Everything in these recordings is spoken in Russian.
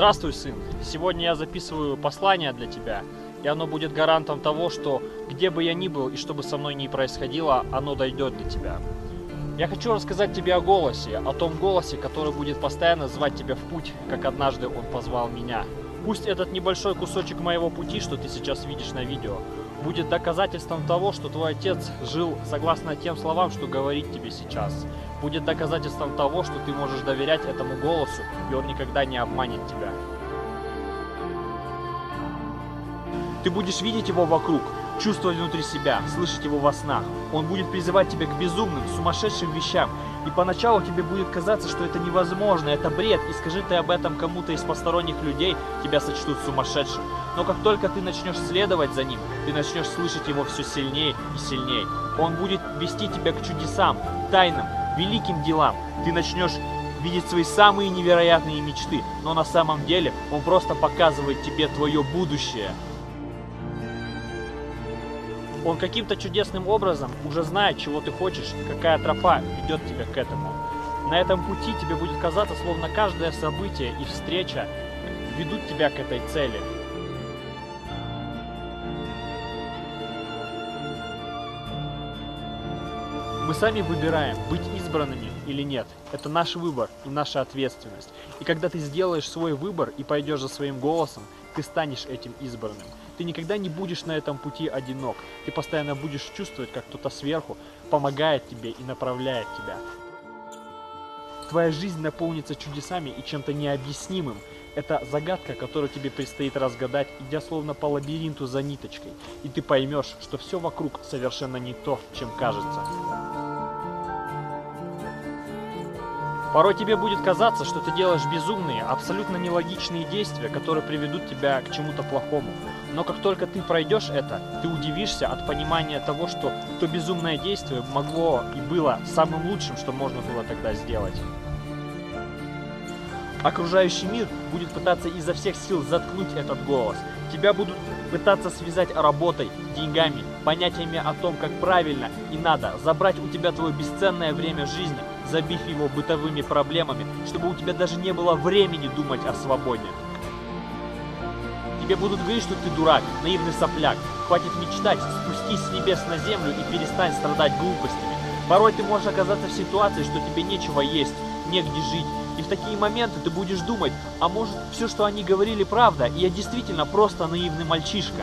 Здравствуй, сын. Сегодня я записываю послание для тебя, и оно будет гарантом того, что где бы я ни был и что бы со мной ни происходило, оно дойдет до тебя. Я хочу рассказать тебе о голосе, о том голосе, который будет постоянно звать тебя в путь, как однажды он позвал меня. Пусть этот небольшой кусочек моего пути, что ты сейчас видишь на видео, будет доказательством того, что твой отец жил согласно тем словам, что говорит тебе сейчас. Будет доказательством того, что ты можешь доверять этому голосу, и он никогда не обманет тебя. Ты будешь видеть его вокруг, чувствовать внутри себя, слышать его во снах. Он будет призывать тебя к безумным, сумасшедшим вещам. И поначалу тебе будет казаться, что это невозможно, это бред. И скажи ты об этом кому-то из посторонних людей, тебя сочтут сумасшедшим. Но как только ты начнешь следовать за ним, ты начнешь слышать его все сильнее и сильнее. Он будет вести тебя к чудесам, тайнам, великим делам. Ты начнешь видеть свои самые невероятные мечты, но на самом деле он просто показывает тебе твое будущее. Он каким-то чудесным образом уже знает, чего ты хочешь, какая тропа ведет тебя к этому. На этом пути тебе будет казаться, словно каждое событие и встреча ведут тебя к этой цели. Мы сами выбираем, быть избранными или нет. Это наш выбор и наша ответственность. И когда ты сделаешь свой выбор и пойдешь за своим голосом, ты станешь этим избранным. Ты никогда не будешь на этом пути одинок. Ты постоянно будешь чувствовать, как кто-то сверху помогает тебе и направляет тебя. Твоя жизнь наполнится чудесами и чем-то необъяснимым. Это загадка, которую тебе предстоит разгадать, идя словно по лабиринту за ниточкой. И ты поймешь, что все вокруг совершенно не то, чем кажется. Порой тебе будет казаться, что ты делаешь безумные, абсолютно нелогичные действия, которые приведут тебя к чему-то плохому. Но как только ты пройдешь это, ты удивишься от понимания того, что то безумное действие могло и было самым лучшим, что можно было тогда сделать. Окружающий мир будет пытаться изо всех сил заткнуть этот голос. Тебя будут пытаться связать работой, деньгами, понятиями о том, как правильно и надо забрать у тебя твое бесценное время жизни, забив его бытовыми проблемами, чтобы у тебя даже не было времени думать о свободе. Тебе будут говорить, что ты дурак, наивный сопляк. Хватит мечтать, спустись с небес на землю и перестань страдать глупостями. Порой ты можешь оказаться в ситуации, что тебе нечего есть, негде жить. И в такие моменты ты будешь думать, а может все, что они говорили, правда, и я действительно просто наивный мальчишка.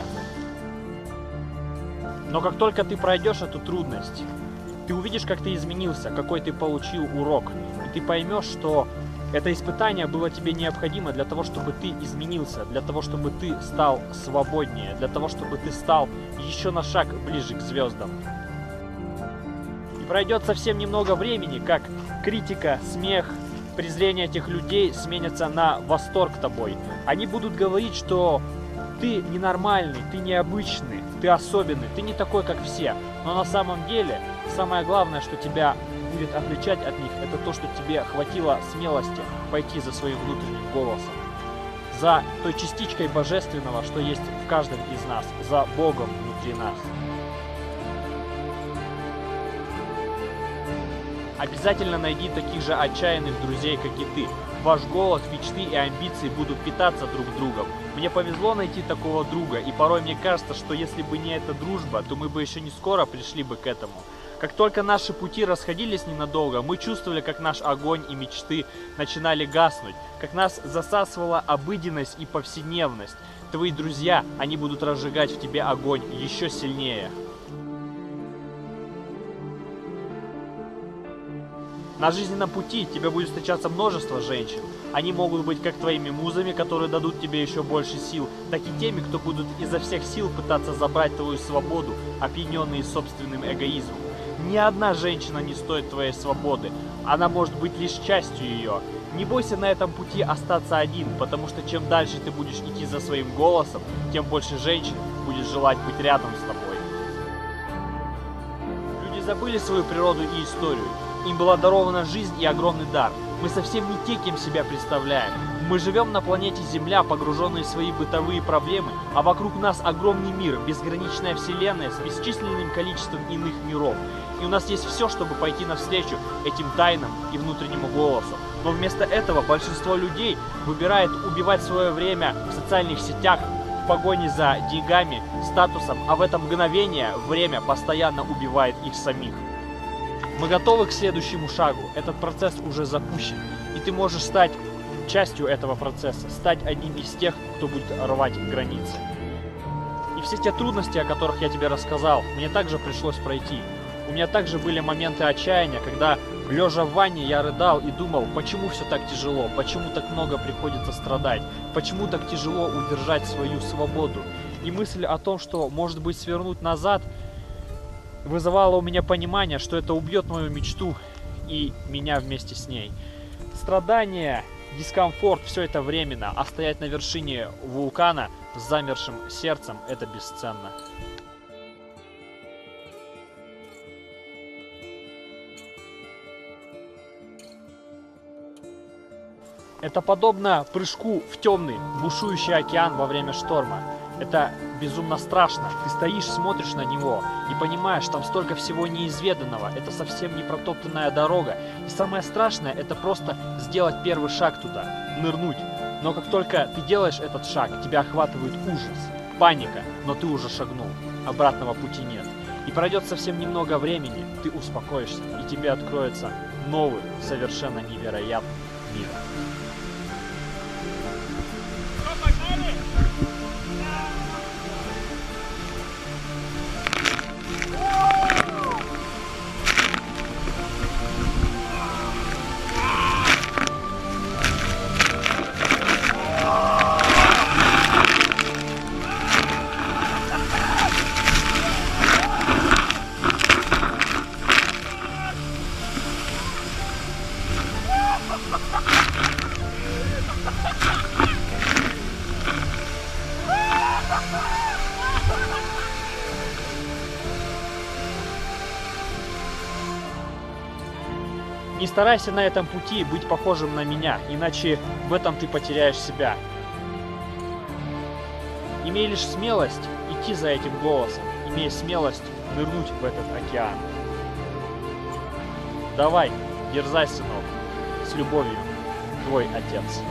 Но как только ты пройдешь эту трудность, ты увидишь, как ты изменился, какой ты получил урок, и ты поймешь, что это испытание было тебе необходимо для того, чтобы ты изменился, для того, чтобы ты стал свободнее, для того, чтобы ты стал еще на шаг ближе к звездам. И пройдет совсем немного времени, как критика, смех, презрение этих людей сменятся на восторг тобой. Они будут говорить, что ты ненормальный, ты необычный, ты особенный, ты не такой, как все. Но на самом деле, самое главное, что тебя будет отличать от них, это то, что тебе хватило смелости пойти за своим внутренним голосом. За той частичкой божественного, что есть в каждом из нас, за Богом внутри нас. Обязательно найди таких же отчаянных друзей, как и ты. Ваш голод, мечты и амбиции будут питаться друг другом. Мне повезло найти такого друга, и порой мне кажется, что если бы не эта дружба, то мы бы еще не скоро пришли бы к этому. Как только наши пути расходились ненадолго, мы чувствовали, как наш огонь и мечты начинали гаснуть, как нас засасывала обыденность и повседневность. Твои друзья, они будут разжигать в тебе огонь еще сильнее. На жизненном пути тебе будет встречаться множество женщин. Они могут быть как твоими музами, которые дадут тебе еще больше сил, так и теми, кто будут изо всех сил пытаться забрать твою свободу, опьяненные собственным эгоизмом. Ни одна женщина не стоит твоей свободы. Она может быть лишь частью ее. Не бойся на этом пути остаться один, потому что чем дальше ты будешь идти за своим голосом, тем больше женщин будет желать быть рядом с тобой. Люди забыли свою природу и историю. Им была дарована жизнь и огромный дар. Мы совсем не те, кем себя представляем. Мы живем на планете Земля, погруженные в свои бытовые проблемы, а вокруг нас огромный мир, безграничная вселенная с бесчисленным количеством иных миров. И у нас есть все, чтобы пойти навстречу этим тайнам и внутреннему голосу. Но вместо этого большинство людей выбирает убивать свое время в социальных сетях, в погоне за деньгами, статусом, а в это мгновение время постоянно убивает их самих. Мы готовы к следующему шагу. Этот процесс уже запущен. И ты можешь стать частью этого процесса, стать одним из тех, кто будет рвать границы. И все те трудности, о которых я тебе рассказал, мне также пришлось пройти. У меня также были моменты отчаяния, когда, лежа в ванне, я рыдал и думал, почему все так тяжело, почему так много приходится страдать, почему так тяжело удержать свою свободу. И мысль о том, что, может быть, свернуть назад, вызывало у меня понимание, что это убьет мою мечту и меня вместе с ней. Страдания, дискомфорт, все это временно, а стоять на вершине вулкана с замершим сердцем – это бесценно. Это подобно прыжку в темный, бушующий океан во время шторма. Это безумно страшно. Ты стоишь, смотришь на него и понимаешь, там столько всего неизведанного. Это совсем не протоптанная дорога. И самое страшное, это просто сделать первый шаг туда, нырнуть. Но как только ты делаешь этот шаг, тебя охватывает ужас, паника, но ты уже шагнул. Обратного пути нет. И пройдет совсем немного времени, ты успокоишься, и тебе откроется новый, совершенно невероятный мир. Не старайся на этом пути быть похожим на меня, иначе в этом ты потеряешь себя. Имей лишь смелость идти за этим голосом, имей смелость нырнуть в этот океан. Давай, дерзай, сынок, с любовью, твой отец.